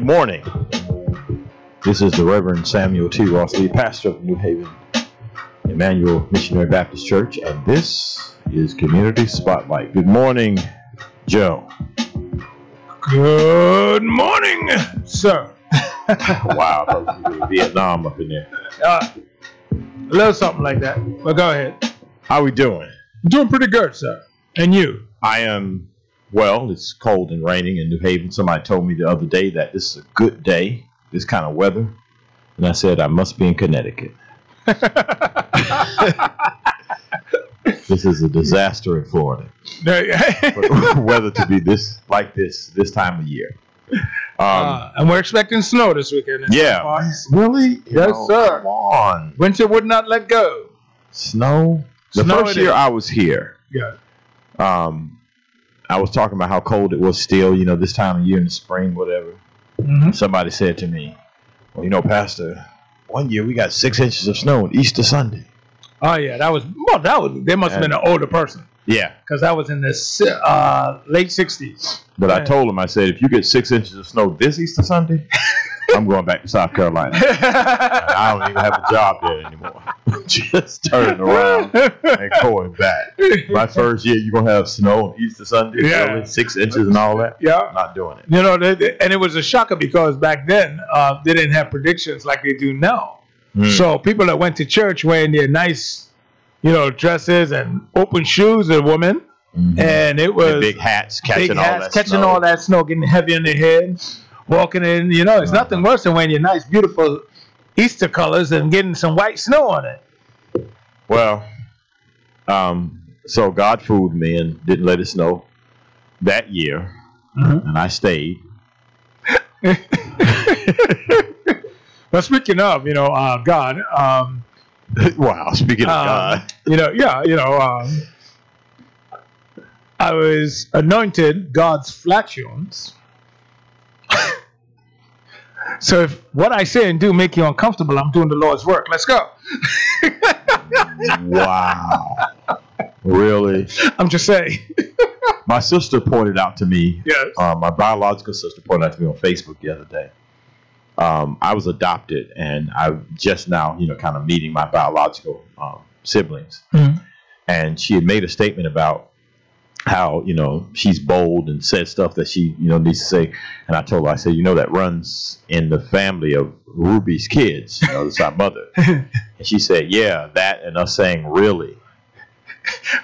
Good morning. This is the Reverend Samuel T. Ross Lee, pastor of New Haven Emmanuel Missionary Baptist Church, and this is Community Spotlight. Good morning, Joe. Good morning, sir. wow, that Vietnam up in there. Uh, a little something like that. But go ahead. How we doing? Doing pretty good, sir. And you? I am well. It's cold and raining in New Haven. Somebody told me the other day that this is a good day, this kind of weather, and I said I must be in Connecticut. this is a disaster in Florida. For the weather to be this like this this time of year. Um, Uh, and we're expecting snow this weekend. yeah, some parts. really? Yes, sir. Come on, Winter would not let go. snow. The Snow first year is. I was here, Yeah. um, I was talking about how cold it was still. You know, this time of year in the spring, whatever. Mhm. Somebody said to me, "Well, you know, Pastor, one year we got six inches of snow on Easter Sunday." Oh yeah, that was well. That was. They must have been an older person Yeah, because that was in the uh, late '60s. but I told him, I said, if you get six inches of snow this Easter Sunday, I'm going back to South Carolina. I don't even have a job there anymore. Just turning around and going back. My first year, you're gonna have snow on Easter Sunday, Yeah. six inches and all that. yeah. Not doing it. You know, they, they- and it was a shocker because back then uh, they didn't have predictions like they do now. Mm. So people that went to church wearing their nice, you know, dresses and open shoes, the women, Mhm. and it was big hats catching big all that catching snow. all that snow, getting heavy on their head, walking in. You know, it's Uh-huh. nothing worse than wearing your nice, beautiful Easter colors and getting some white snow on it. Well, um, so God fooled me and didn't let it snow that year, Mhm. and I stayed. But speaking of, you know, uh, God, um, wow, speaking of Uh, God. you know, yeah, you know, um, I was anointed God's flatulence. So if what I say and do make you uncomfortable, I'm doing the Lord's work. Let's go. Wow. really? I'm just saying. My sister pointed out to me, yes. uh, my biological sister pointed out to me on Facebook the other day. Um, I was adopted, and I'm just now, you know, kind of meeting my biological um, siblings. Mhm. And she had made a statement about how, you know, she's bold and said stuff that she, you know, needs to say. And I told her, I said, you know, that runs in the family of Ruby's kids, you know, that's our mother. And she said, yeah, that and us saying, really.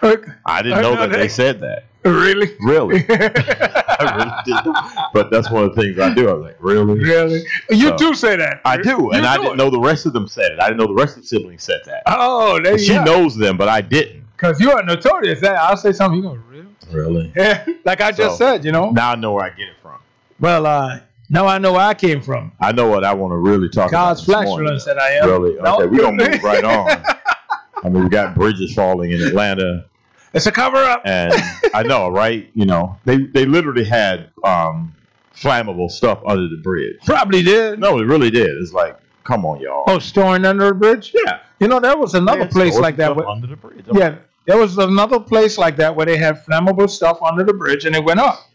Uh, I didn't know that they said that. really? Really. I really didn't. But that's one of the things I do. I was like, really? Really? You So, do say that. I do. You And I do didn't it. know the rest of them said it. I didn't know the rest of the siblings said that. Oh, there And she you knows them, but I didn't. Because you are notorious. That I'll say something. You go, really? Really? Yeah. like I just So- said, you know. Now I know where I get it from. Well, uh, now I know where I came from. I know what I want to really talk God's about. God's morning. flatulence that I am. Really? No. Okay, we're going to move right on. I mean, we got bridges falling in Atlanta. It's a cover up. And I know, right? You know, they, they literally had um, flammable stuff under the bridge. Probably did. No, it really did. It's like, come on, y'all. Oh, storing under a bridge? yeah. You know, there was another They place like that. stuff Where, under the bridge. yeah, there was another place like that where they had flammable stuff under the bridge and it went up.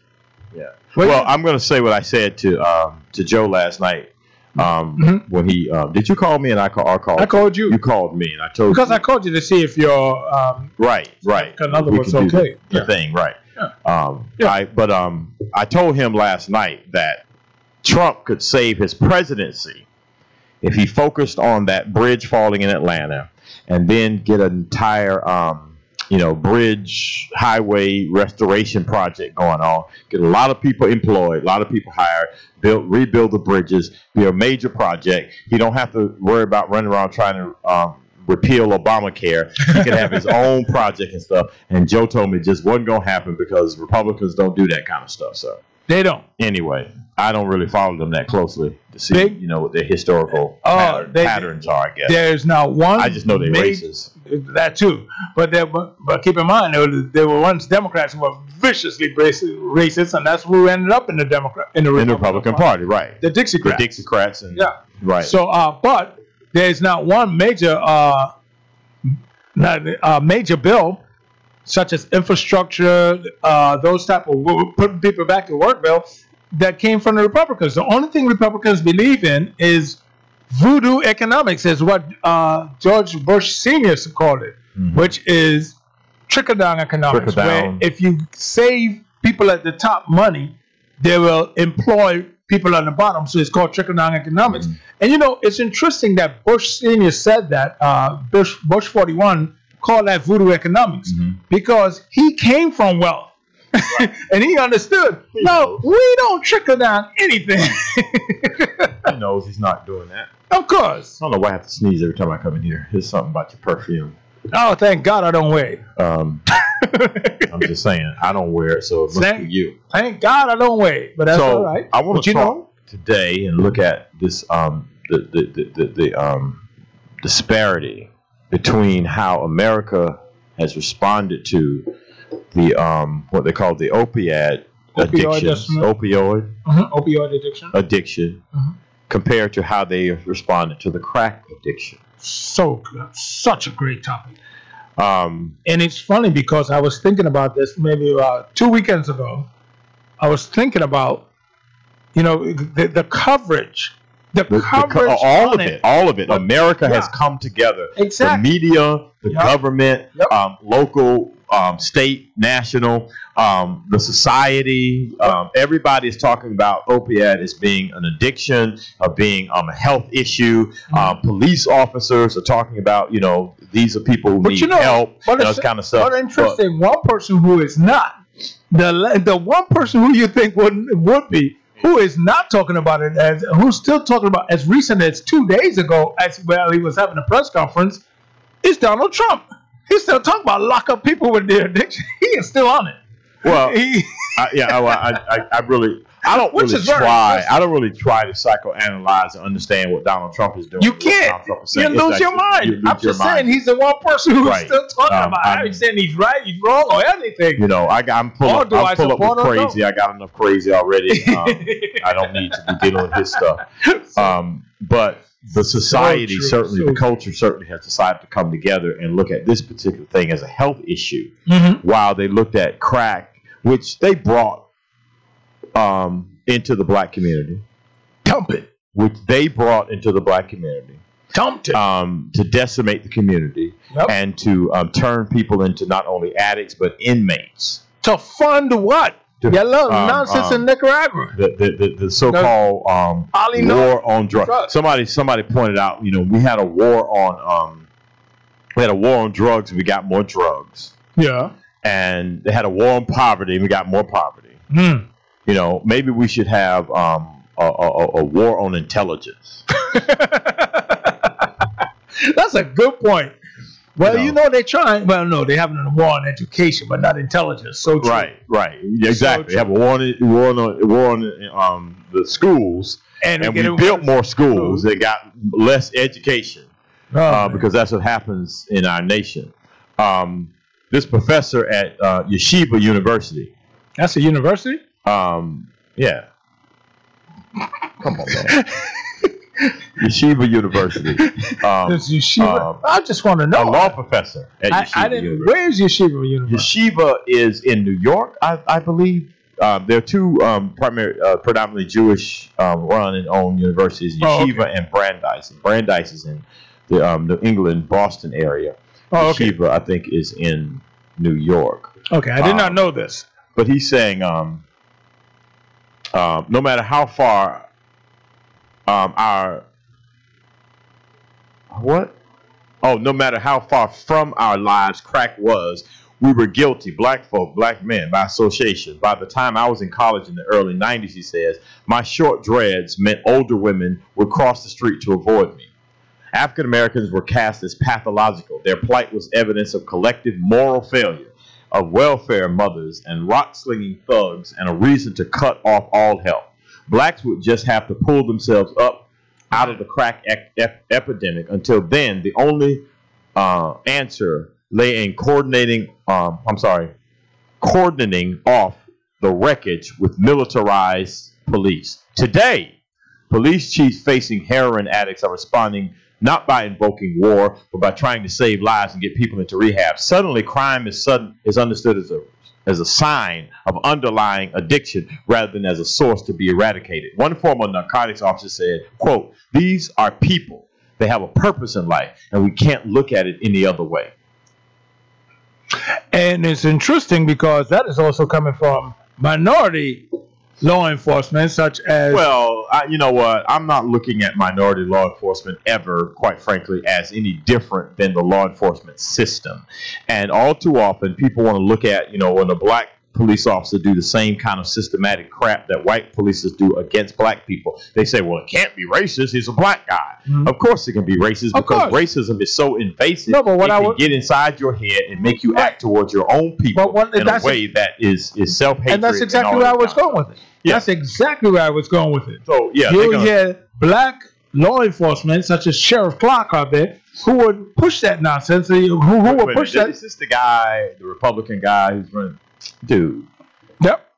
Yeah. Well, Well, I'm going to say what I said to um, to Joe last night um, Mhm. when he um, did you call me and I call I called I called you you called me and I told you because you I called you to see if your um, right right another was okay. the Yeah. thing right Yeah. um Yeah. I but um I told him last night that Trump could save his presidency if he focused on that bridge falling in Atlanta and then get an entire um you know bridge highway restoration project going on. Get a lot of people employed a lot of people hired build rebuild the bridges. Be a major project. He don't have to worry about running around trying to um, repeal obamacare. He can have his own project and stuff. And joe told me it just wasn't going to happen because republicans don't do that kind of stuff so They don't. anyway i don't really follow them that closely to see They- you know what their historical Oh, pattern- they- patterns are i guess There's not one. i just know they're racist That too, but but, but keep in mind, there were, there were once Democrats who were viciously racist, and that's who ended up in the Democrat in the in the republican party right the Dixiecrats. the dixiecrats and Yeah. right So, uh, but there's not one major, uh, not uh, major bill, such as infrastructure, uh, those type of putting people back to work bill, that came from the Republicans. The only thing Republicans believe in is voodoo economics, is what uh, George Bush Sr. called it, Mhm. which is trickle down economics. Trickle-down. Where if you save people at the top money, they will employ people on the bottom. So it's called trickle down economics. Mhm. And you know, it's interesting that Bush Sr. said that uh, Bush Bush 41 called that voodoo economics Mhm. because he came from wealth. and he understood. No, we don't trickle down anything. He knows he's not doing that. of course. I don't know why I have to sneeze every time I come in here. Here's something about your perfume. Oh, thank God I don't wear Um. I'm just saying, I don't wear it, so it must Thank- be you. thank God I don't wear it. But that's so all right. I want to talk know, today and look at this um, the, the, the, the, the um, disparity between how America has responded to the um, what they call the opiate addiction. opioid Mhm, opioid addiction. addiction, Mhm. compared to how they responded to the crack addiction. So good. Such a great topic. Um, And it's funny because I was thinking about this maybe about two weekends ago. I was thinking about, you know, the, the coverage. The, the- the all of it, all of it. But- America has come together. Exactly. The media, the Yep. government, Yep. um, local, um, state, national, um, the society. Um, everybody is talking about opiate as being an addiction, of being um, a health issue. Mm-hmm. Um, police officers are talking about, you know, these are people who But need you know, help but and it's- kind of stuff. But interesting, one person who is not the the one person who you think would would be who is not talking about it as who's still talking about as recent as two days ago as well he was having a press conference is Donald Trump. He's still talking about lock up people with their addiction. He is still on it. Well, He- I, yeah, I, I, I, I really, I don't Which really is try. I don't really try to psychoanalyze and understand what Donald Trump is doing. you can't. You saying. It's lose your mind. you lose I'm just mind. saying he's the one person who's Right. still talking Um, about. it. I I'm- ain't saying he's right, he's wrong, or anything. You know, I, I'm full Or I I'm full up with no? crazy. I got enough crazy already. Um, I don't need to be dealing with his stuff. Um, but the society, true, certainly, so the culture certainly has decided to come together and look at this particular thing as a health issue. Mhm. While they looked at crack, which they brought um, into the black community, Dump it. which they brought into the black community Dumped it. um, to decimate the community Yep. and to um, turn people into not only addicts but inmates. to fund what? To- Your little um, nonsense um, in Nicaragua. the the, the, the so-called um, no- war on drugs. drugs. Somebody somebody pointed out, you know, we had a war on um, we had a war on drugs, and we got more drugs, Yeah. and they had a war on poverty, and we got more poverty. Hmm. You know, maybe we should have um, a, a, a war on intelligence. That's a good point. Well, You you know. know, they're trying. Well, no, they're having a war on education, but not intelligence. So true. Right, right, exactly. true. We have a war on war on, war on um, the schools, And, and get we built more schools that got less education. Oh, uh, because that's what happens in our nation. Um, this professor at uh, Yeshiva University, that's a university. Um, yeah, come on, man. Yeshiva University, um, yeshiva. um, I just want to know. a law professor at I, Yeshiva I didn't. University. Where's yeshiva university? Yeshiva is in New York, I, I believe. Um, there are two um, primary, uh, predominantly Jewish um, run and owned universities, Oh, Yeshiva and Brandeis. And Brandeis is in the um, New England, Boston area. Oh, okay. Yeshiva, I think, is in New York. Okay, I did not know this. But he's saying, um, um, no matter how far um, our what? Oh, no matter how far from our lives crack was, we were guilty, black folk, black men, by association. By the time I was in college in the early 90s, he says, my short dreads meant older women would cross the street to avoid me. African Americans were cast as pathological. Their plight was evidence of collective moral failure, of welfare mothers and rock slinging thugs, and a reason to cut off all help. Blacks would just have to pull themselves up out of the crack ep- epidemic. Until then, the only uh, answer lay in coordinating. Um, I'm sorry, coordinating off the wreckage with militarized police. Today, police chiefs facing heroin addicts are responding not by invoking war, but by trying to save lives and get people into rehab. Suddenly, crime is sudden is understood as a as a sign of underlying addiction rather than as a source to be eradicated. One former narcotics officer said, quote, these are people. They have a purpose in life, and we can't look at it any other way. And it's interesting because that is also coming from minority law enforcement, such as Well, I, you know what? I'm not looking at minority law enforcement ever, quite frankly, as any different than the law enforcement system. And all too often, people want to look at, you know, when a black police officer do the same kind of systematic crap that white police do against black people. They say, well, it can't be racist. He's a black guy. Mhm. Of course it can be racist Of because course. racism is so invasive. No, but what it I can would- get inside your head and make you Right. act towards your own people what- in a that's- way that is, is self-hatred. and that's exactly all where I was going with it. Yeah. That's exactly where I was going with it. So, yeah. you gonna- hear black law enforcement, such as Sheriff Clarke out there, who would push that nonsense, who, who would minute, push that. Is this the guy, the Republican guy who's running? Dude, Yep.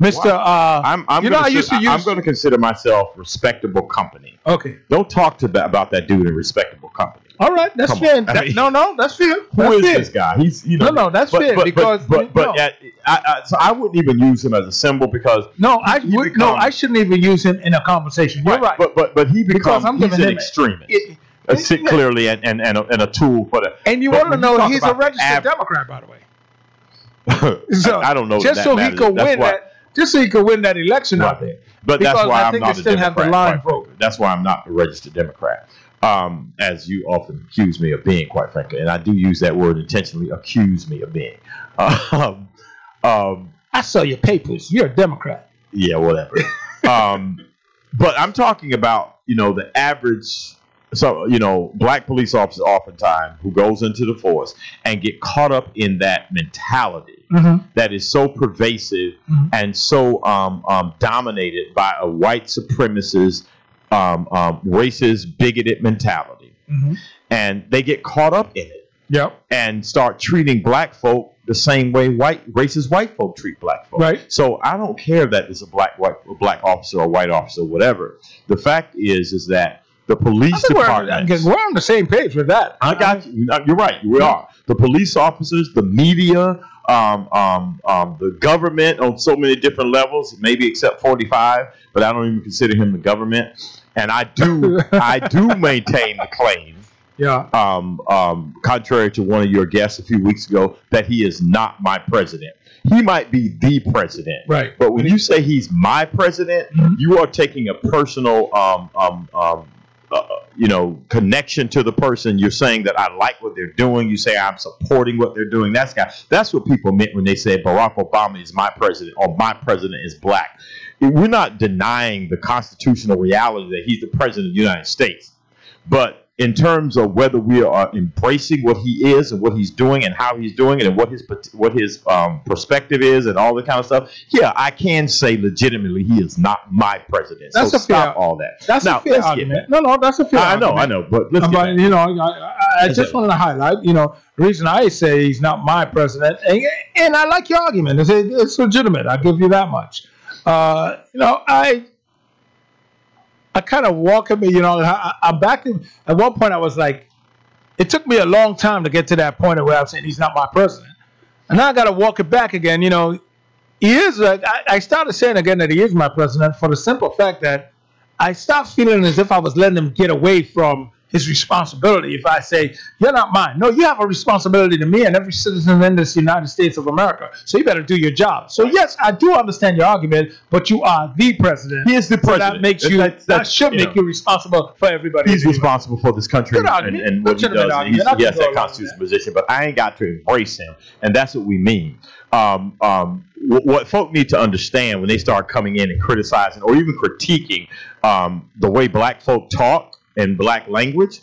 Mr. Uh, I'm, I'm You know, I used to consider- I'm going to consider myself respectable company. okay. Don't talk to that about that dude in respectable company. All right, that's Come fair. I That- mean- no, no, that's fair. Who that's is fair. this guy? He's you know No, no, that's but, fair but, because but but, but no. at- I, I, so I wouldn't even use him as a symbol because No, I would, no, I shouldn't even use him in a conversation. You're right. But but but he Because becomes I'm he's an extremist. It- sit clearly and, and, and, a, and a tool for the. and you But want to know he's a registered Democrat, by the way. So, I, don't know. just that so he could win that, just so he could win that election out there. But that's why I I'm not a still have the Democrat. quite vote. That's why I'm not a registered Democrat, um, as you often accuse me of being, quite frankly. And I do use that word intentionally, accuse me of being. Um, um, I saw your papers. You're a Democrat. yeah, whatever. um, but I'm talking about, you know, the average, so you know, black police officer oftentimes who goes into the force and get caught up in that mentality Mm-hmm. that is so pervasive Mhm. and so um, um, dominated by a white supremacist, um, um, racist, bigoted mentality. Mm-hmm. And they get caught up in it Yep. and start treating black folk the same way white racist white folk treat black folk. Right. So I don't care that it's a black white a black officer or white officer, or whatever. The fact is, is that the police we're, department. we're on the same page with that. I got you. You're right. We are. The police officers, the media, um, um, um, the government on so many different levels, maybe except 45, but I don't even consider him the government. And I do, I do maintain the claim, Yeah. um, um, contrary to one of your guests a few weeks ago, that he is not my president. He might be the president, Right. but when you say he's my president, Mhm. you are taking a personal, um, um, um, uh, you know, connection to the person. You're saying that I like what they're doing. You say I'm supporting what they're doing. That's. That's what people meant when they said Barack Obama is my president or my president is black. We're not denying the constitutional reality that he's the president of the United States, but in terms of whether we are embracing what he is and what he's doing and how he's doing it and what his what his um, perspective is and all that kind of stuff, yeah, I can say legitimately he is not my president. That's so a fair- stop all that. That's now, a fair argument. No, no, that's a fair I know, argument. I know, but let's Uh, But you know, I, I, I just wanted to highlight, you know, the reason I say he's not my president, and, and I like your argument. It's, it's legitimate. I give you that much. Uh, you know, I I kind of walk me. You know, I, I'm back. In, at one point, I was like, it took me a long time to get to that point of where I'm saying he's not my president, and now I got to walk it back again. You know, he is. I, I started saying again that he is my president for the simple fact that I stopped feeling as if I was letting him get away from his responsibility. If I say, You're not mine. No, you have a responsibility to me and every citizen in this United States of America. So you better do your job. So, yes, I do understand your argument, but you are the president. He is the So president. that makes you, that that's, should you make know. you responsible for everybody. He's in the United responsible for this country Good and, argument. and what he does. And he's, argument. I he has can go that along constitutional position, but I ain't got to embrace him, and that's what we mean. Um, um, what folk need to understand when they start coming in and criticizing or even critiquing um, the way black folk talk and black language,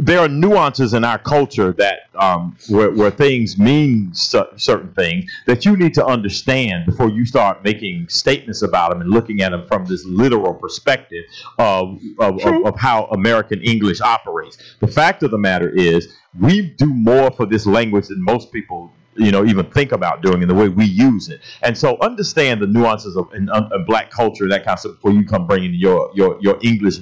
there are nuances in our culture that um, where, where things mean certain things that you need to understand before you start making statements about them and looking at them from this literal perspective of, of, of, of how American English operates. The fact of the matter is, we do more for this language than most people you know even think about doing in the way we use it. And so understand the nuances of in, uh, black culture that kind of stuff before you come bringing your your your english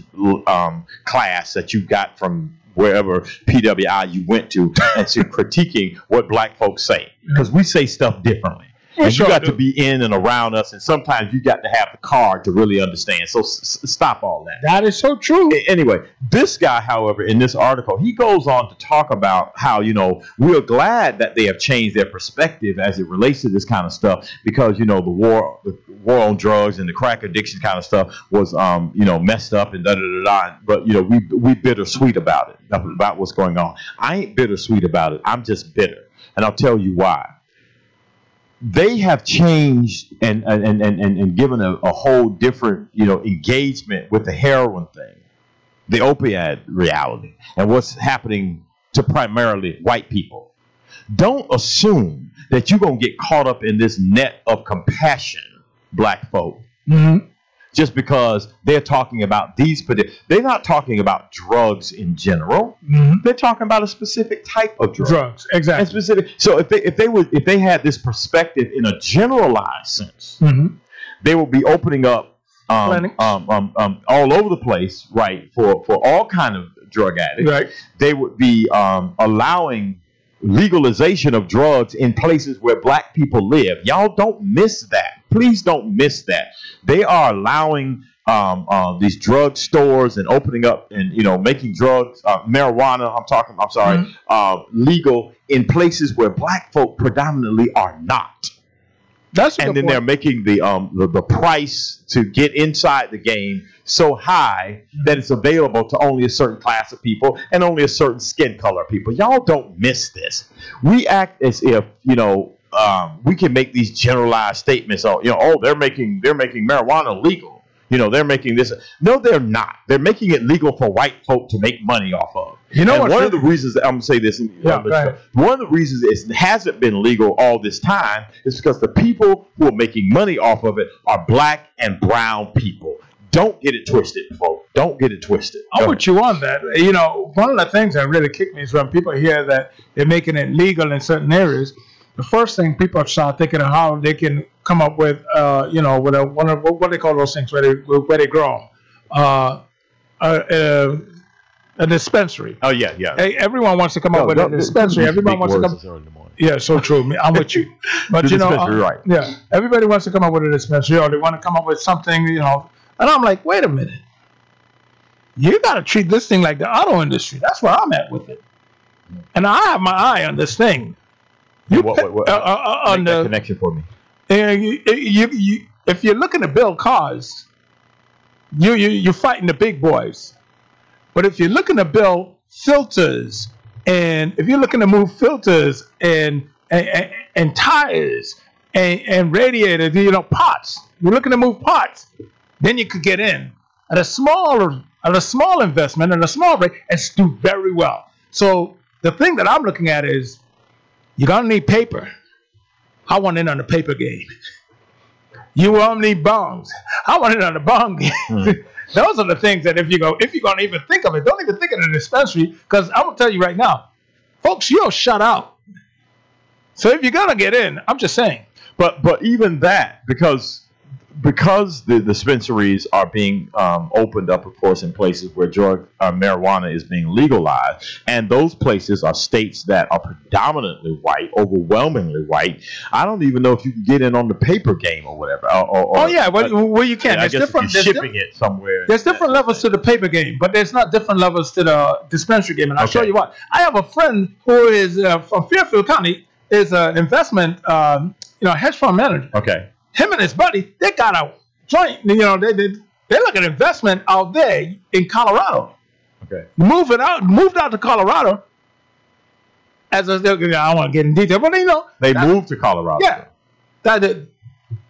um, class that you got from wherever pwi you went to and so critiquing what black folks say. Because we say stuff differently and you got to be in and around us, and sometimes you got to have the card to really understand. So s- stop all that. That is so true. Anyway, this guy, however, in this article, he goes on to talk about how you know we're glad that they have changed their perspective as it relates to this kind of stuff because you know the war, the war on drugs and the crack addiction kind of stuff was um you know messed up and da da da da. But you know we we bittersweet about it about what's going on. I ain't bittersweet about it. I'm just bitter, and I'll tell you why they have changed and and and, and, and given a, a whole different you know engagement with the heroin thing the opiate reality and what's happening to primarily white people. Don't assume that you're to get caught up in this net of compassion black folk. Hmm just because they're talking about these parti- they're not talking about drugs in general hmm they're talking about a specific type of drug Drugs, and exactly. specific. So if they if they would if they had this perspective in a generalized sense, hmm they would be opening up um, um, um, um, all over the place, right? For for all kind of drug addicts, Right. they would be um, allowing legalization of drugs in places where black people live. Y'all don't miss that. Please don't miss that. They are allowing um, uh, these drug stores and opening up and you know making drugs, uh, marijuana. I'm talking. I'm sorry, Mhm. uh, legal in places where black folk predominantly are not That's and then point. they're making the um the, the price to get inside the game so high that it's available to only a certain class of people and only a certain skin color of people. Y'all don't miss this. We act as if you know um, we can make these generalized statements. Oh, you know, oh, they're making they're making marijuana legal. You know, they're making this. No, they're not. They're making it legal for white folk to make money off of. You know one of the reasons I'm gonna say this. Yeah, go one of the reasons it hasn't been legal all this time is because the people who are making money off of it are black and brown people. Don't get it twisted, folks. Don't get it twisted. I'm with you on that. You know, one of the things that really kicked me is when people hear that they're making it legal in certain areas. The first thing people start thinking of how they can come up with, uh, you know, with a, one of what they call those things where they where they grow, uh, uh, uh, a dispensary. Oh yeah, yeah. Hey, everyone wants to come up with a dispensary. Everyone wants to come. this early in the. Yeah, so true. I'm with you. But The you know, dispensary, uh, right. yeah, everybody wants to come up with a dispensary, or they want to come up with something, you know. And I'm like, wait a minute, you got to treat this thing like the auto industry. That's where I'm at with it. And I have my eye on this thing. You What- what- what- uh, uh, uh, Make on that the connection for me. uh, you, you, you, if you're looking to build cars, you, you, you're fighting the big boys. But if you're looking to build filters, and if you're looking to move filters and and, and, and tires and, and radiators, you know, parts, you're looking to move parts, then you could get in at a smaller at a small investment and a small rate and do very well. So the thing that I'm looking at is you're gonna need paper. I want in on the paper game. You want need bongs. I want in on the bong game. Hmm. Those are the things that if you go, if you're gonna even think of it, don't even think of the dispensary, because I'm gonna tell you right now, folks, you'll shut out. So if you're gonna get in, I'm just saying. But but even that because because the dispensaries are being um, opened up, of course, in places where drug uh, marijuana is being legalized, and those places are states that are predominantly white, overwhelmingly white. I don't even know if you can get in on the paper game or whatever. Or, or, or- oh yeah, well, well you Yeah, can. I There's guess if different. you're There's, shipping it somewhere. there's different levels to the paper game, but there's not different levels to the dispensary game. And I'll show you what. I have a friend who is uh, from Fairfield County, is an investment, um, you know, hedge fund manager. Okay. Him and his buddy, they got a joint. You know, they they they look at investment out there in Colorado. Okay. Moving out, moved out to Colorado. As I don't want to get in detail, but you know, They that- moved to Colorado. yeah, that, that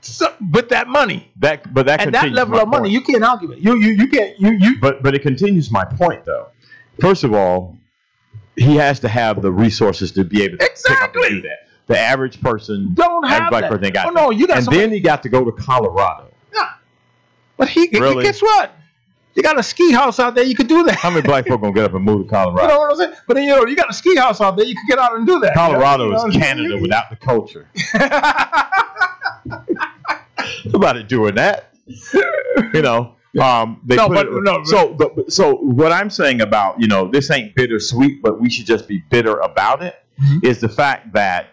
so, with that money That, but that and that level of money, point. you can't argue it. You you you can't you you. But but it continues my point though. First of all, he has to have the resources to be able to pick up and Exactly. do that. The average person, Don't average have black that. person got Oh no, you got and somebody. then he got to go to Colorado. yeah. But he, Really? guess what? You got a ski house out there. You could do that. How many black folk gonna get up and move to Colorado? You know what I'm saying? But then you know you got a ski house out there. You could get out and do that. Colorado You know is Canada without the culture. Nobody doing that. You know. Um, they No, but- it- no, so but, so what I'm saying about you know this ain't bittersweet, but we should just be bitter about it. Is Mhm. the fact that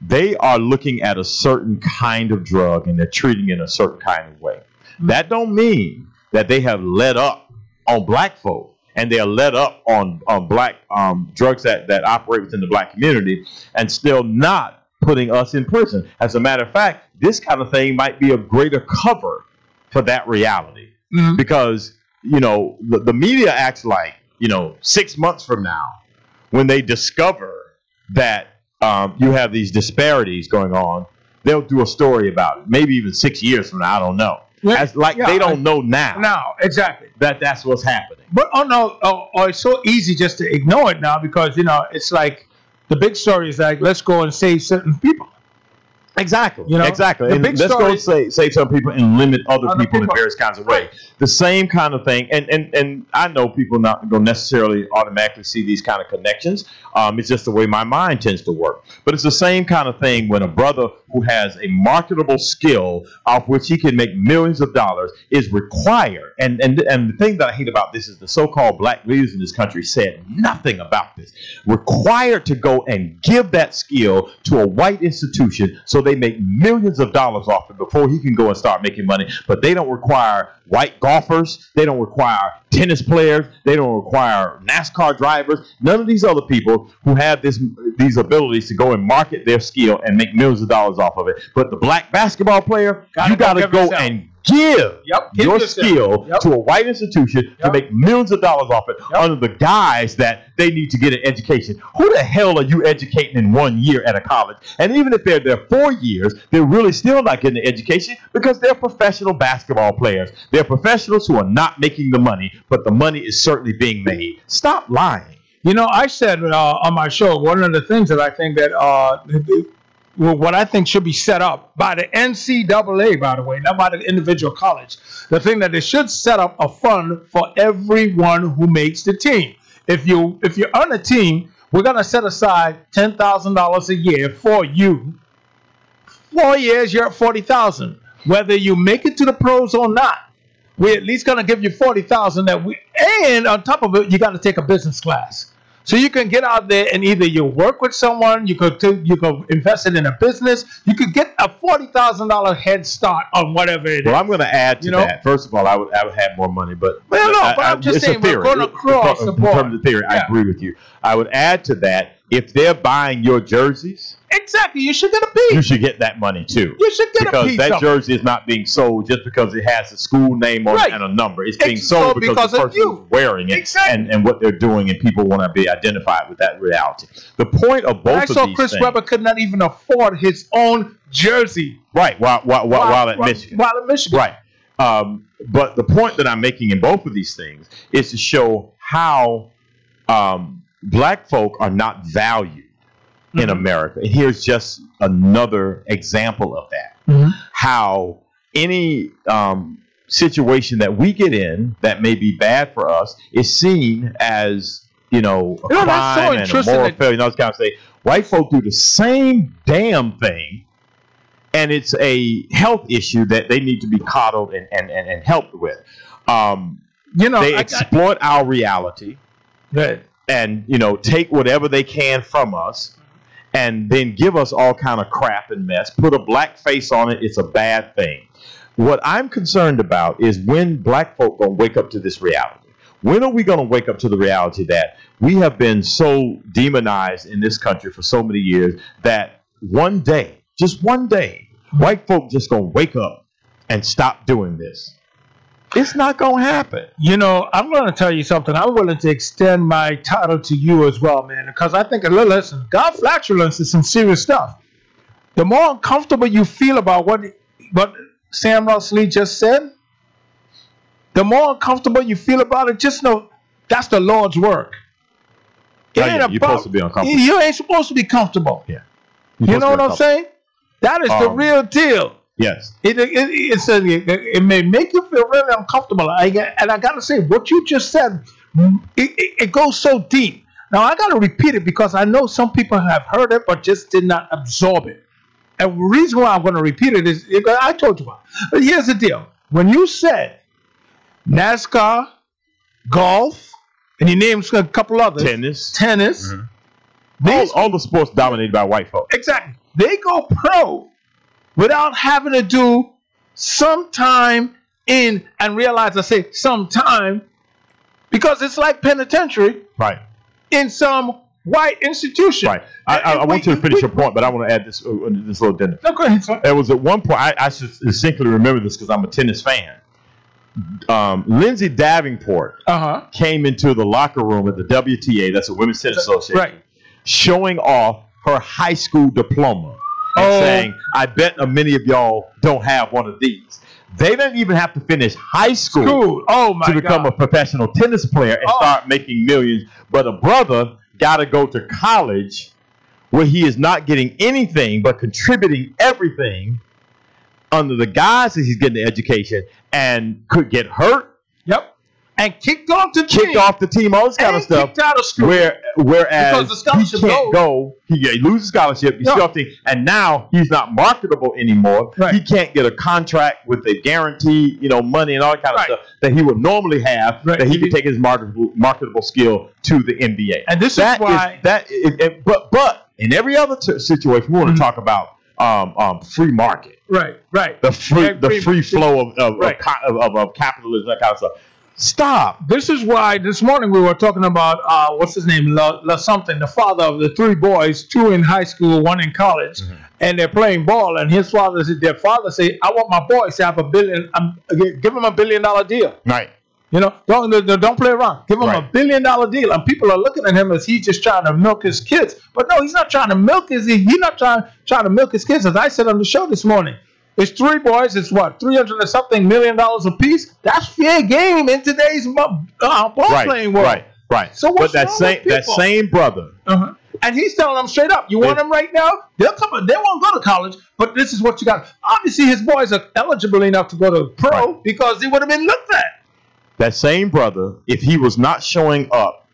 they are looking at a certain kind of drug and they're treating it in a certain kind of way. Mhm. That don't mean that they have let up on black folk and they are let up on, on black um, drugs that, that operate within the black community and still not putting us in prison. As a matter of fact, this kind of thing might be a greater cover for that reality Mhm. because you know the, the media acts like you know six months from now when they discover that um, you have these disparities going on they'll do a story about it maybe even six years from now i don't know. As, like yeah, they don't know now, Now, exactly. that that's what's happening. But oh no, oh, oh, it's so easy just to ignore it now because you know it's like the big story is like let's go and save certain people. Exactly. You know, exactly. the And let's go save, save some people and limit other Other people, people. in various kinds of ways. The same kind of thing, and and and I know people not going to necessarily automatically see these kind of connections. Um, it's just the way my mind tends to work. But it's the same kind of thing when a brother who has a marketable skill off which he can make millions of dollars is required. And and and the thing that I hate about this is the so-called black leaders in this country said nothing about this. Required to go and give that skill to a white institution so they make millions of dollars off it before he can go and start making money. But they don't require white golfers. They don't require tennis players. They don't require NASCAR drivers. None of these other people who have this these abilities to go and market their skill and make millions of dollars off of it. But the black basketball player, Gotta you got to give go and give Yep, your skill Yep. to a white institution to make millions of dollars off it Yep. under the guise that they need to get an education. Who the hell are you educating in one year at a college? And even if they're there four years, they're really still not getting an education because they're professional basketball players. They're professionals who are not making the money, but the money is certainly being made. Stop lying. You know, I said uh, on my show one of the things that I think that uh, well, what I think should be set up by the NCAA, by the way, not by the individual college. The thing that they should set up a fund for everyone who makes the team. If you if you're on a team, we're gonna set aside ten thousand dollars a year for you. Four years, you're at forty thousand. Whether you make it to the pros or not, we're at least gonna give you forty thousand. That we and on top of it, you got to take a business class. So you can get out there and either you work with someone, you could you could invest it in a business, you could get a forty thousand dollar head start on whatever it is. Well, I'm going to add to You know? that. First of all, I would I would have more money, but Well, no, I- but I- I'm just it's a saying we're going across in the terms board. of the theory, I agree with you. I would add to that if they're buying your jerseys, exactly, you should get a you should get that money too. You should get a Because that jersey is not being sold just because it has a school name on Right. and a number. It's being It's sold sold because, because the person you. is wearing it Exactly. and, and what they're doing, and people want to be identified with that reality. The point of both I of saw Chris things, Webber could not even afford his own jersey right? While while, while, while at Michigan, While at Michigan. Right. Um, but the point that I'm making in both of these things is to show how um, black folk are not valued in Mhm. America. And here's just another example of that. Mhm. How any um, situation that we get in that may be bad for us is seen as you know a You know, that's so crime and a moral failure. And those kind of things. White folk do the same damn thing and it's a health issue that they need to be coddled and, and, and, and helped with. Um, You know, they I- I- exploit our reality Right. And you know take whatever they can from us and then give us all kind of crap and mess put a black face on it it's a bad thing. What i'm concerned about is when black folk gonna wake up to this reality. When are we gonna wake up to the reality that we have been so demonized in this country for so many years that one day just one day white folk just gonna wake up and stop doing this it's not gonna happen You know, I'm going to tell you something. I'm willing to extend my title to you as well, man, because I think, listen, God flatulence is some serious stuff. The more uncomfortable you feel about what what Sam Ross Lee just said, the more uncomfortable you feel about it, just know that's the Lord's work. It Oh, ain't yeah, you're about- supposed to be uncomfortable. You ain't supposed to be comfortable. You're You know what I'm saying? That is the Um, real deal. Yes It it, it, a, it, it may make you feel really uncomfortable. I, and I gotta say, what you just said, it, it, it goes so deep. Now I gotta repeat it because I know some people have heard it but just did not absorb it. And the reason why I'm gonna repeat it is I told you why. But here's the deal: when you said NASCAR, golf, and you named a couple others, tennis tennis, mm-hmm. all, these all the sports dominated by white folks. Exactly. they go pro without having to do some time in and realize I say some time because it's like penitentiary Right. in some white institution. Right. I, I, I want you to finish we- your point, but I want to add this uh, uh, this little addendum. No, go ahead, sir. There was at one point I, I should distinctly remember this because I'm a tennis fan. Um, Lindsay Davenport Uh huh. came into the locker room at the WTA, that's the Women's Tennis Association, Right. showing off her high school diploma Oh. saying, "I bet many of y'all don't have one of these." They didn't even have to finish high school Cool. Oh my to become God. a professional tennis player and Oh. start making millions. But a brother got to go to college where he is not getting anything but contributing everything under the guise that he's getting the education and could get hurt. And kicked off the kicked team. off the team, all this kind and of stuff. Kicked out of school. Where whereas the he can't goes. go, he, he loses scholarship, he's thing, and now he's not marketable anymore. Right. He can't get a contract with a guarantee, you know, money and all that kind of stuff that he would normally have. Right. That he He- could take his marketable marketable skill to the NBA. And this is That why- that. It, it- but but in every other t- situation, we want to Mhm. talk about um, um, free market, Right. Right. the free the free- flow of of, Right. of, of, of, of capitalism, that kind of stuff. Stop. This is why this morning we were talking about uh, what's his name, La, La something, the father of the three boys, two in high school, one in college, Mm-hmm. and they're playing ball. And his father said, their father say, "I want my boys to have a billion. Um, give him a billion dollar deal. Right. You know, don't don't- don't play around. Give him a billion dollar deal." And people are looking at him as he's just trying to milk his kids. But no, he's not trying to milk his. He's not trying trying to milk his kids. As I said on the show this morning. It's three boys. It's what three hundred and something million dollars a piece. That's fair game in today's uh, ball Right. playing world. Right. Right. So what's but that same that same brother Uh-huh. And he's telling them straight up, you want It- them right now? They'll come. They won't go to college, but this is what you got. Obviously, his boys are eligible enough to go to pro Right. because they would have been looked at. that same brother, if he was not showing up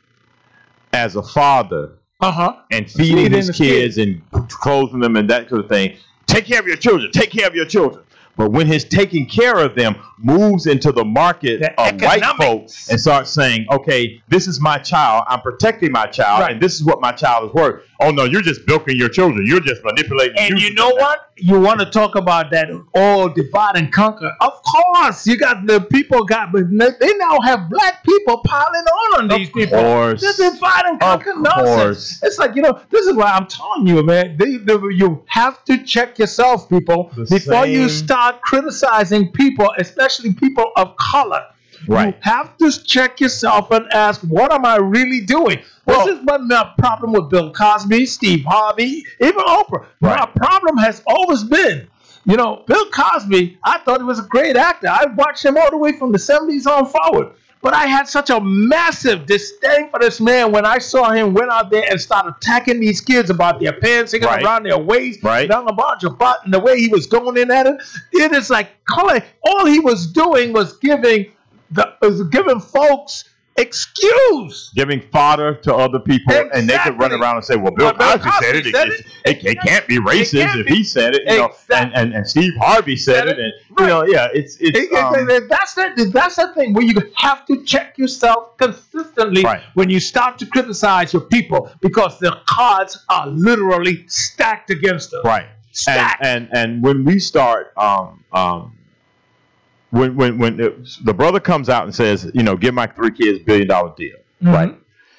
as a father Uh huh. and feeding Feeding his his kids and clothing them and that sort of thing, take care of your children, take care of your children. But when his taking care of them moves into the market The of white folks and starts saying, okay, this is my child, I'm protecting my child, Right. and this is what my child is worth. Oh no, you're just milking your children. You're just manipulating. And you know them. what? You want to talk about that all divide and conquer? Of course, you got the people got, but they now have black people piling on on these Of people. course. This is divide and Of conquer nonsense. It's like you know, this is why I'm telling you, man. They, they, you have to check yourself, people, The before you same- start criticizing people, especially people of color. Right. You have to check yourself and ask, what am I really doing? Well- this is what my problem with Bill Cosby, Steve Harvey, even Oprah. My problem has always been, you know, Bill Cosby, I thought he was a great actor. I watched him all the way from the 70s on forward. But I had such a massive disdain for this man when I saw him went out there and start attacking these kids about their pants hanging Right. around their waist, Right. down about your butt, and the way he was going in at it. It is like, all he was doing was giving the was giving folks excuse. Giving fodder to other people, and they could run around and say, "Well, Bill Well, Bill Cosby, said it. Cosby It, it, it, it can't be racist can't if be. he said it." You know, and, and and Steve Harvey said, Said it, and you know, yeah, it's it's It- it- um, that's the that's the thing where you have to check yourself consistently Right. when you start to criticize your people because the cards are literally stacked against us. right. And, and and when we start, um, um, when when when it, the brother comes out and says, you know, give my three kids billion dollar deal, Mhm. right?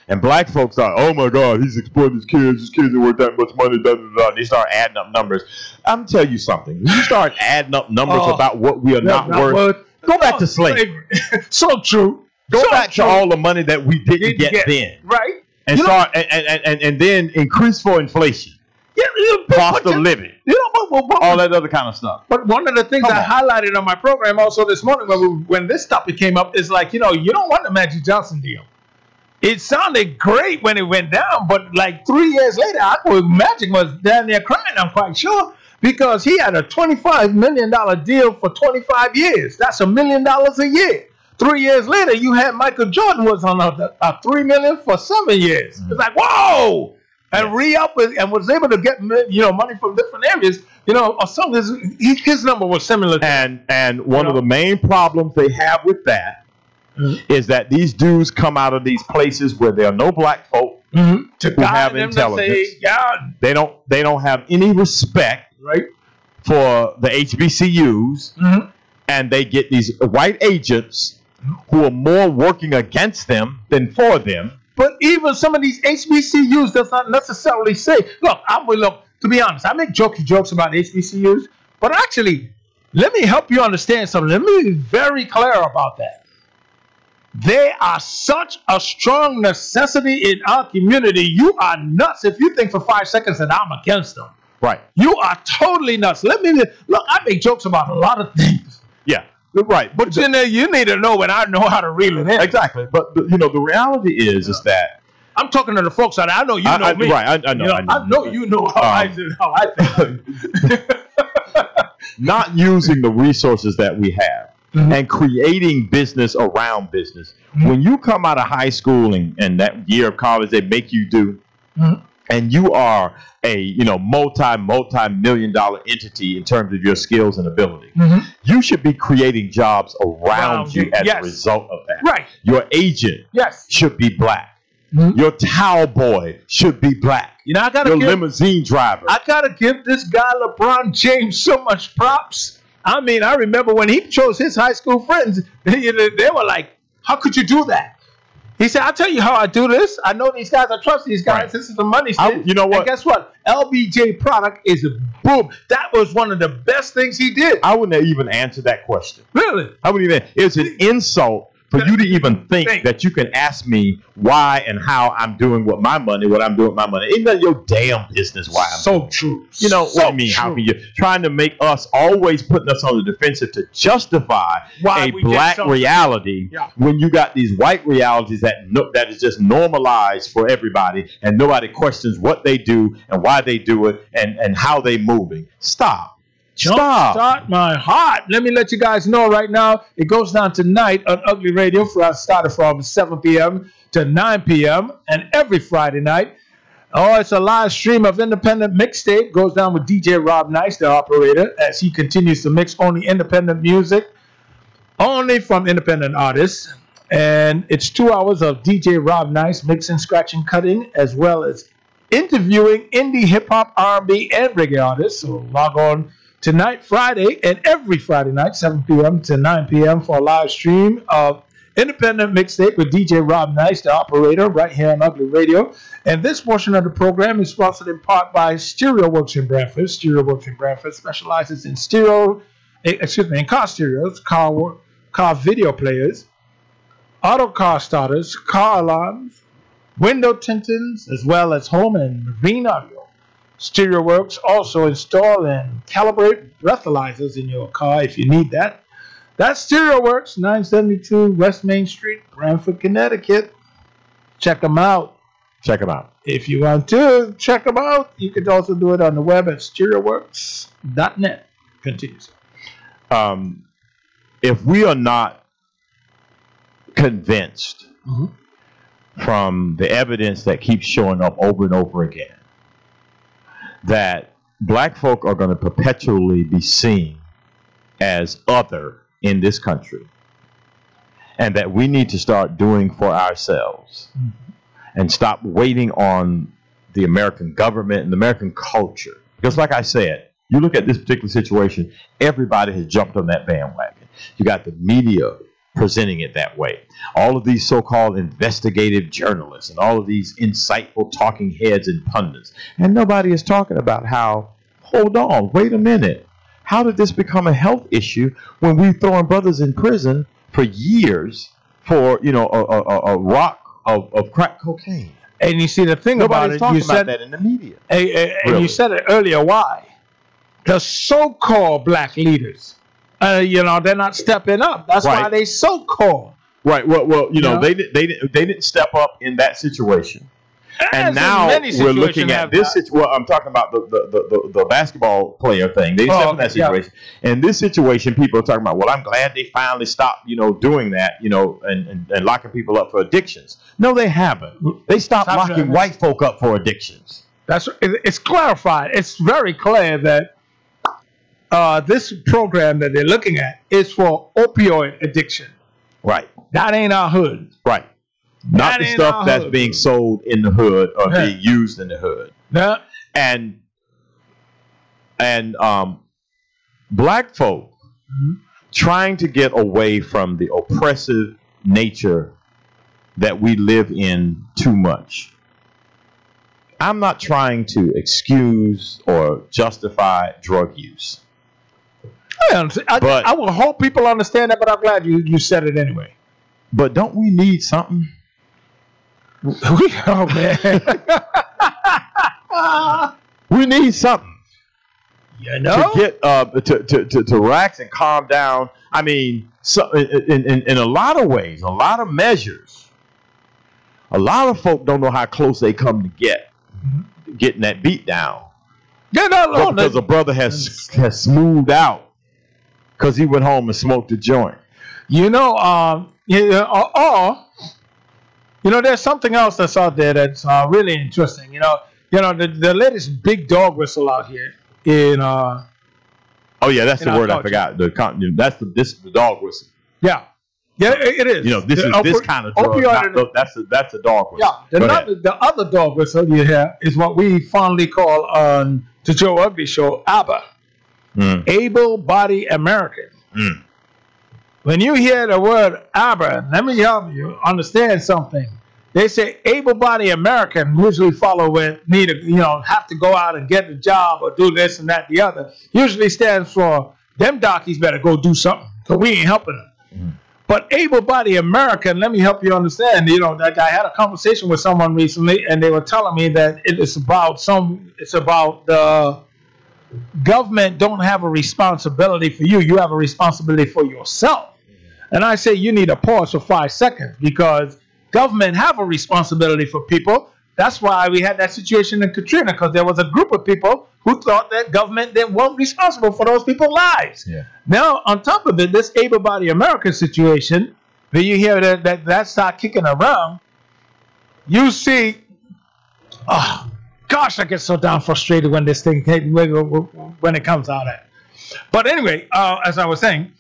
And black folks thought, oh my God, he's exploiting his kids. His kids are worth that much money. Da, da, da. And they start adding up numbers. I'm tell you something. You start adding up numbers Oh. about what we are not, worth, go back to slavery. so true. Go So back true. to all the money that we didn't Didn't get, get- then, right. and You start and, and, and, and then increase for inflation, Yeah, you cost of living, You know, but, but, all that other kind of stuff. But one of the things Come I highlighted on my program also this morning when we, when this topic came up is like, you know, you don't want the Magic Johnson deal. It sounded great when it went down, but like three years later, I thought Magic was down there crying, I'm quite sure, because he had a $25 million deal for 25 years. That's a million dollars a year. Three years later, you had Michael Jordan was on a, a three million for seven years. It's like, whoa! And Yeah. re-up with, and was able to get you know money from different areas. You know, or some his, his number was similar. To, And and one You of the main problems they have with that is Mhm. that these dudes come out of these places where there are no black folk, Mm-hmm. To Who have to say, intelligence. They don't they don't have any respect right. for the HBCUs, Mm-hmm. and they get these white agents who are more working against them than for them. But even some of these HBCUs does not necessarily say, look, I will look, to be honest, I make jokey jokes about HBCUs, but actually, let me help you understand something. Let me be very clear about that. They are such a strong necessity in our community. You are nuts if you think for five seconds that I'm against them. Right. You are totally nuts. Let me look. I make jokes about a lot of things, Yeah. Right. but you know, you need to know when I know how to reel it in. exactly. But you know the reality is is that I'm talking to the folks out there. I know you know I- me. right. I, I know. You know, I know. I know you know how I Um, do, how I think. not using the resources that we have Mhm. and creating business around business. Mhm. When you come out of high school and, and that year of college they make you do, Mhm. and you are a you know multi multi million dollar entity in terms of your skills and ability, Mhm. you should be creating jobs around Around you you, as yes. a result of that. Right. Your agent Yes. should be black. Mhm. Your towel boy should be black. You know, I gotta Your give, limousine driver. I gotta give this guy LeBron James so much props. I mean, I remember when he chose his high school friends, they, they were like, "How could you do that?" He said, "I'll tell you how I do this. I know these guys. I trust these guys. Right. This is the money." I- you know what? And guess what? LBJ product is a boom. That was one of the best things he did. I wouldn't even answer that question. Really? I wouldn't even. It's an insult for you to even think Think. that you can ask me why and how I'm doing with my money, what I'm doing with my money. Ain't none of your damn business why I'm. So true. you know so what I mean? How can you trying to make us always putting us on the defensive to justify Why a black reality Yeah. when you got these white realities that no, that is just normalized for everybody and nobody questions what they do and why they do it and and how they moving. Stop. Stop. Start my heart. Let me let you guys know right now. It goes down tonight on Ugly Radio. For us, started from 7 p.m. to 9 p.m. and every Friday night. Oh, it's a live stream of independent mixtape. Goes down with DJ Rob Nice, the operator, as he continues to mix only independent music, only from independent artists. And it's two hours of DJ Rob Nice mixing, scratching, cutting, as well as interviewing indie hip hop, R&B, and reggae artists. So log on tonight, Friday, and every Friday night, 7 p.m. to 9 p.m. for a live stream of Independent Mixtape with DJ Rob Nice, the operator, right here on Ugly Radio. And this portion of the program is sponsored in part by Stereo Works in Branford. Stereo Works in Branford specializes in stereo, eh, excuse me, in car stereos, car, car video players, auto car starters, car alarms, window tintings, as well as home and marine audio. StereoWorks also install and calibrate breathalyzers in your car if you need that. That's StereoWorks, 972 West Main Street, Branford, Connecticut. Check them out. Check them out. If you want to check them out, you could also do it on the web at stereoworks.net. Continues. Um, if we are not convinced Mhm. from the evidence that keeps showing up over and over again that black folk are going to perpetually be seen as other in this country and that we need to start doing for ourselves mm-hmm. and stop waiting on the American government and the American culture. Because, like I said, you look at this particular situation, everybody has jumped on that bandwagon. You got the media presenting it that way. All of these so called investigative journalists and all of these insightful talking heads and pundits. And nobody is talking about how, hold on, wait a minute. How did this become a health issue when we throwing brothers in prison for years for, you know, a, a, a- rock of, of crack cocaine? And you see, the thing about it, you about said, that in the media. and, and- and Really. you said it earlier, why? The so called black leaders, uh, you know, they're not stepping up. That's why Right. they so called. Right. Well, well, you know, Yeah. they did, they didn't they didn't step up in that situation, and As now we're looking at this. Situ- well, I'm talking about the the, the, the the basketball player thing. They didn't Oh, in that okay, yeah. situation. In this situation, people are talking about. Well, I'm glad they finally stopped. You know, doing that. You know, and, and, and locking people up for addictions. No, they haven't. They stopped Stop locking that. white folk up for addictions. That's it's clarified. It's very clear that uh, this program that they're looking at is for opioid addiction. Right. That ain't our hood. Right. not That the stuff that's hood. being sold in the hood or Yeah. being used in the hood. Yeah. And and um, black folk Mhm. trying to get away from the oppressive nature that we live in too much. I'm not trying to excuse or justify drug use. I. I, But- I will hope people understand that, but I'm glad you, you said it anyway. But don't we need something? oh man. We need something. you know? to get uh, to, to, to, to relax and calm down. I mean, so in, in, in a lot of ways, a lot of measures, a lot of folk don't know how close they come to get getting that beat down. no, no, But because a brother has has smoothed out because he went home and smoked a joint. You know, um, yeah, or, or you know, there's something else that's out there that's uh, really interesting. You know, you know, the, the latest big dog whistle out here in uh, Oh yeah, that's the word I forgot. The con- that's the this the dog whistle. yeah, yeah, it is. You know, this The is this kind of drug. not the- that's the that's the dog whistle. Yeah, the, other, the other dog whistle you hear is what we fondly call on the Joe Ugly Show ABBA, Mm. Able Body American. Mm. When you hear the word ABBA, let me help you understand something. They say able-bodied American usually follow with need to, you know, have to go out and get a job or do this and that the other. Usually stands for them darkies better go do something. because we ain't helping them. But able-bodied American, let me help you understand. You know, that I had a conversation with someone recently, and they were telling me that it is about some. It's about the government don't have a responsibility for you. You have a responsibility for yourself. And I say you need a pause for five seconds because government have a responsibility for people. That's why we had that situation in Katrina because there was a group of people who thought that government then weren't responsible for those people's lives. Yeah. Now, on top of it, this able-bodied American situation, that you hear that that, that start kicking around, you see, oh, gosh, I get so down frustrated when this thing when it comes out at. But anyway, uh, as I was saying,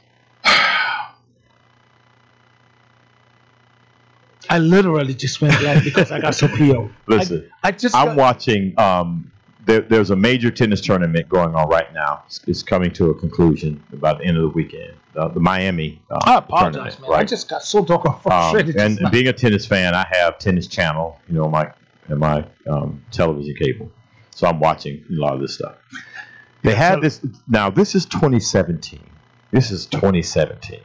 I literally just went blank because I got so PO. Listen, I, I just I'm got- watching. Um, there, there's a major tennis tournament going on right now. It's, it's coming to a conclusion about the end of the weekend. Uh, the Miami. Uh, I apologize, tournament, man. I just got so doggone Um, frustrated. just and being a tennis fan, I have Tennis Channel, you know, my in my um, television cable, so I'm watching a lot of this stuff. They had so- this. Now this is 2017. This is 2017.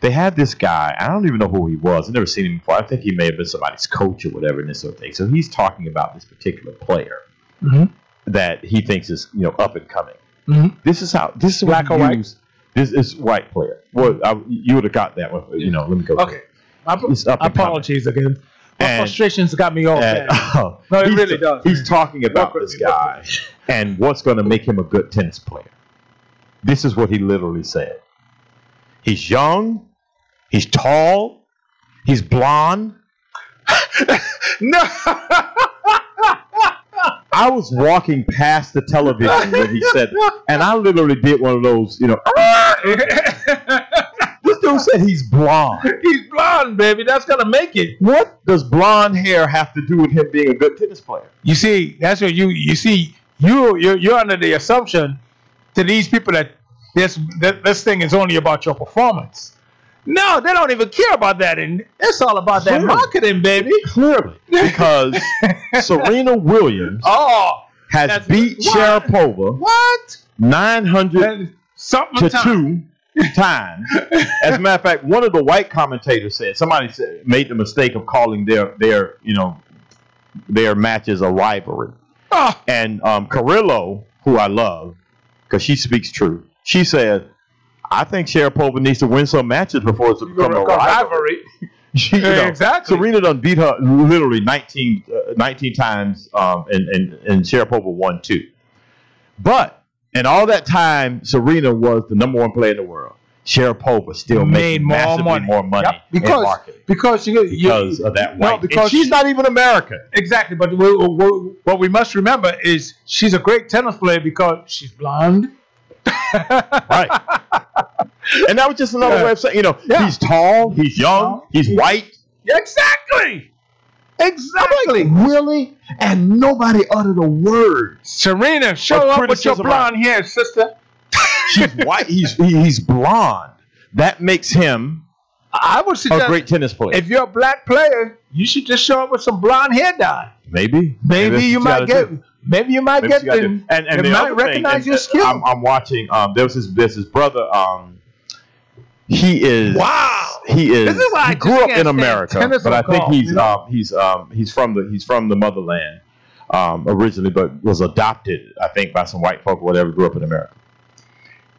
They had this guy. I don't even know who he was. I've never seen him before. I think he may have been somebody's coach or whatever, and this sort of thing. So he's talking about this particular player Mhm. that he thinks is you know up and coming. Mhm. This is how this is Black or white? This is white player. Well, I, you would have got that one. You know, let me go. Okay. Up and coming. apologies again. My And- frustrations got me off. And, bad. Oh, no, it he's- really does, He's man. talking about this guy and what's going to make him a good tennis player. This is what he literally said. He's young. He's tall. He's blonde. no. I was walking past the television when he said, that, and I literally did one of those. You know, dude said he's blonde. He's blonde, baby. That's gonna make it. What does blonde hair have to do with him being a good tennis player? You see, that's what you you see. You you're, you're under the assumption to these people that this that this thing is only about your performance. No, they don't even care about that, and it's all about that marketing, baby. Clearly, because Serena Williams Oh, has beat what? Sharapova what? 900 Something to time. two times. As a matter of fact, one of the white commentators said somebody said, made the mistake of calling their their you know their matches a rivalry, Oh, and um, Carillo, who I love because she speaks truth, she said. I think Sharapova needs to win some matches before it's become a rivalry. rivalry. She, Yeah, exactly. Serena done beat her literally 19, uh, 19 times, um, and, and, and Sharapova won two. But in all that time, Serena was the number one player in the world. Sharapova still Made making more massively money. more money Yep, in because marketing because you, you because of that no, white. because and she's not even American. exactly. But we, we, what we must remember is she's a great tennis player because she's blonde. Right. and that was just another Yeah. way of saying, you know, Yeah. he's tall, he's young, Tall. he's white, Exactly. Exactly. Really? And nobody uttered a word. Serena, show up with your blonde hair, sister. She's white. He's he's blonde. That makes him I would suggest a great tennis player. if you're a black player, you should just show up with some blonde hair dye. maybe. Maybe that's you might get. do. Maybe you might Maybe get you the. And and they the might other thing, recognize and, your skill. I'm, I'm watching. Um, there was his there's his brother. Um, he is. Wow. He is. This is he grew up in America, but I think golf, he's you know? um, he's um, he's from the he's from the motherland um, originally, but was adopted I think by some white folk or whatever. Grew up in America.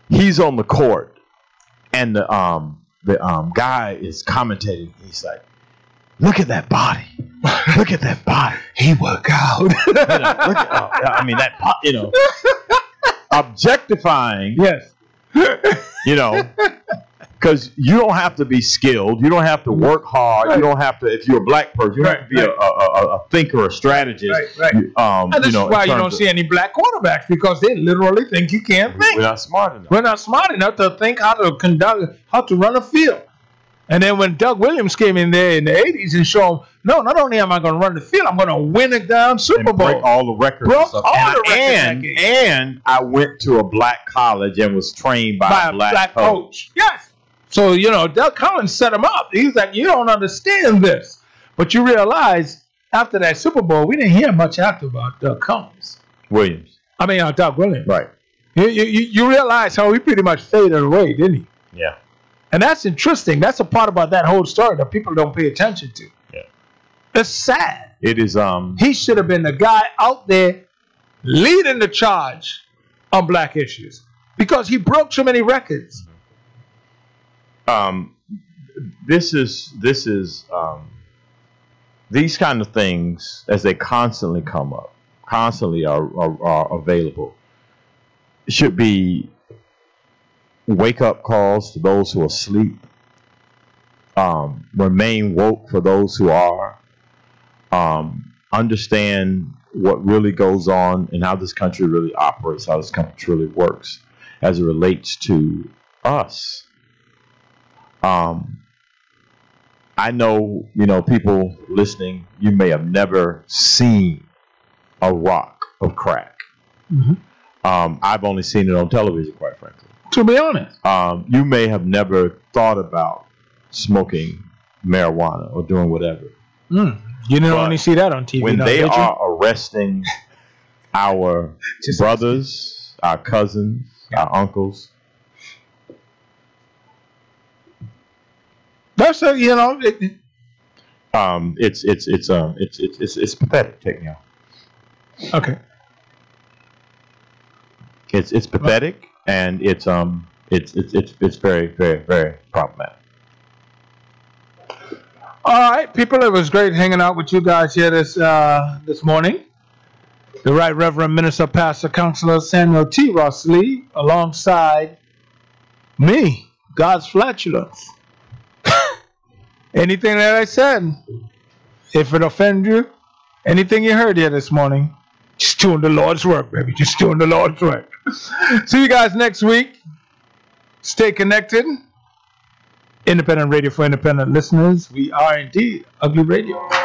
He's on the court, and the um the um guy is commentating. He's like, "Look at that body! Look at that body! he work out. You know, at, oh, I mean that you know objectifying yes. you know because you don't have to be skilled you don't have to work hard Right. you don't have to if you're a black person you don't have to be Right, a, a, a, thinker a strategist Right. Right. Um, And this you know is why you don't see any black quarterbacks because they literally think you can't think. we're not smart enough We're not smart enough to think how to conduct, how to run a field. And then when Doug Williams came in there in the '80s and showed, him, no, not only am I going to run the field, I'm going to win a damn Super Bowl. break all the records Broke and stuff. all and, the records and, and I went to a black college and was trained by, by a black, coach. Yes. So you know, Doug Collins set him up. He's like, you don't understand this, but you realize after that Super Bowl, we didn't hear much after about Doug Collins. Williams I mean, uh, Doug Williams. right You, you, you you realize how he pretty much faded away, didn't he? yeah And that's interesting. That's a part about that whole story that people don't pay attention to. Yeah. It's sad. it is um He should have been the guy out there leading the charge on black issues because he broke so many records. Um, this is this is um, these kind of things as they constantly come up, constantly are, are, are available. Should be wake up calls to those who are asleep. Um, remain woke for those who are. Um, understand what really goes on and how this country really operates, how this country truly works as it relates to us um, I know, you know, people listening, you may have never seen a rock of crack. Mhm. Um, I've only seen it on television, quite frankly. To be honest. Um, you may have never thought about smoking marijuana or doing whatever. Mm. You didn't But only see that on TV. when now, they are arresting our brothers, our cousins, our uncles, That's a, you know, it, it- um, it's it's it's um it's it's it's, it's pathetic. Take me out. okay. It's it's pathetic and it's um it's it's it's it's very very very problematic. All right, people, it was great hanging out with you guys here this uh, this morning. The Right Reverend Minister, Pastor, Counselor Samuel T. Ross Lee, alongside me, God's flatulence. Anything that I said, if it offended you, anything you heard here this morning, just doing the Lord's work, baby. Just doing the Lord's work. See you guys next week. Stay connected. Independent radio for independent listeners. We are indeed Ugly Radio.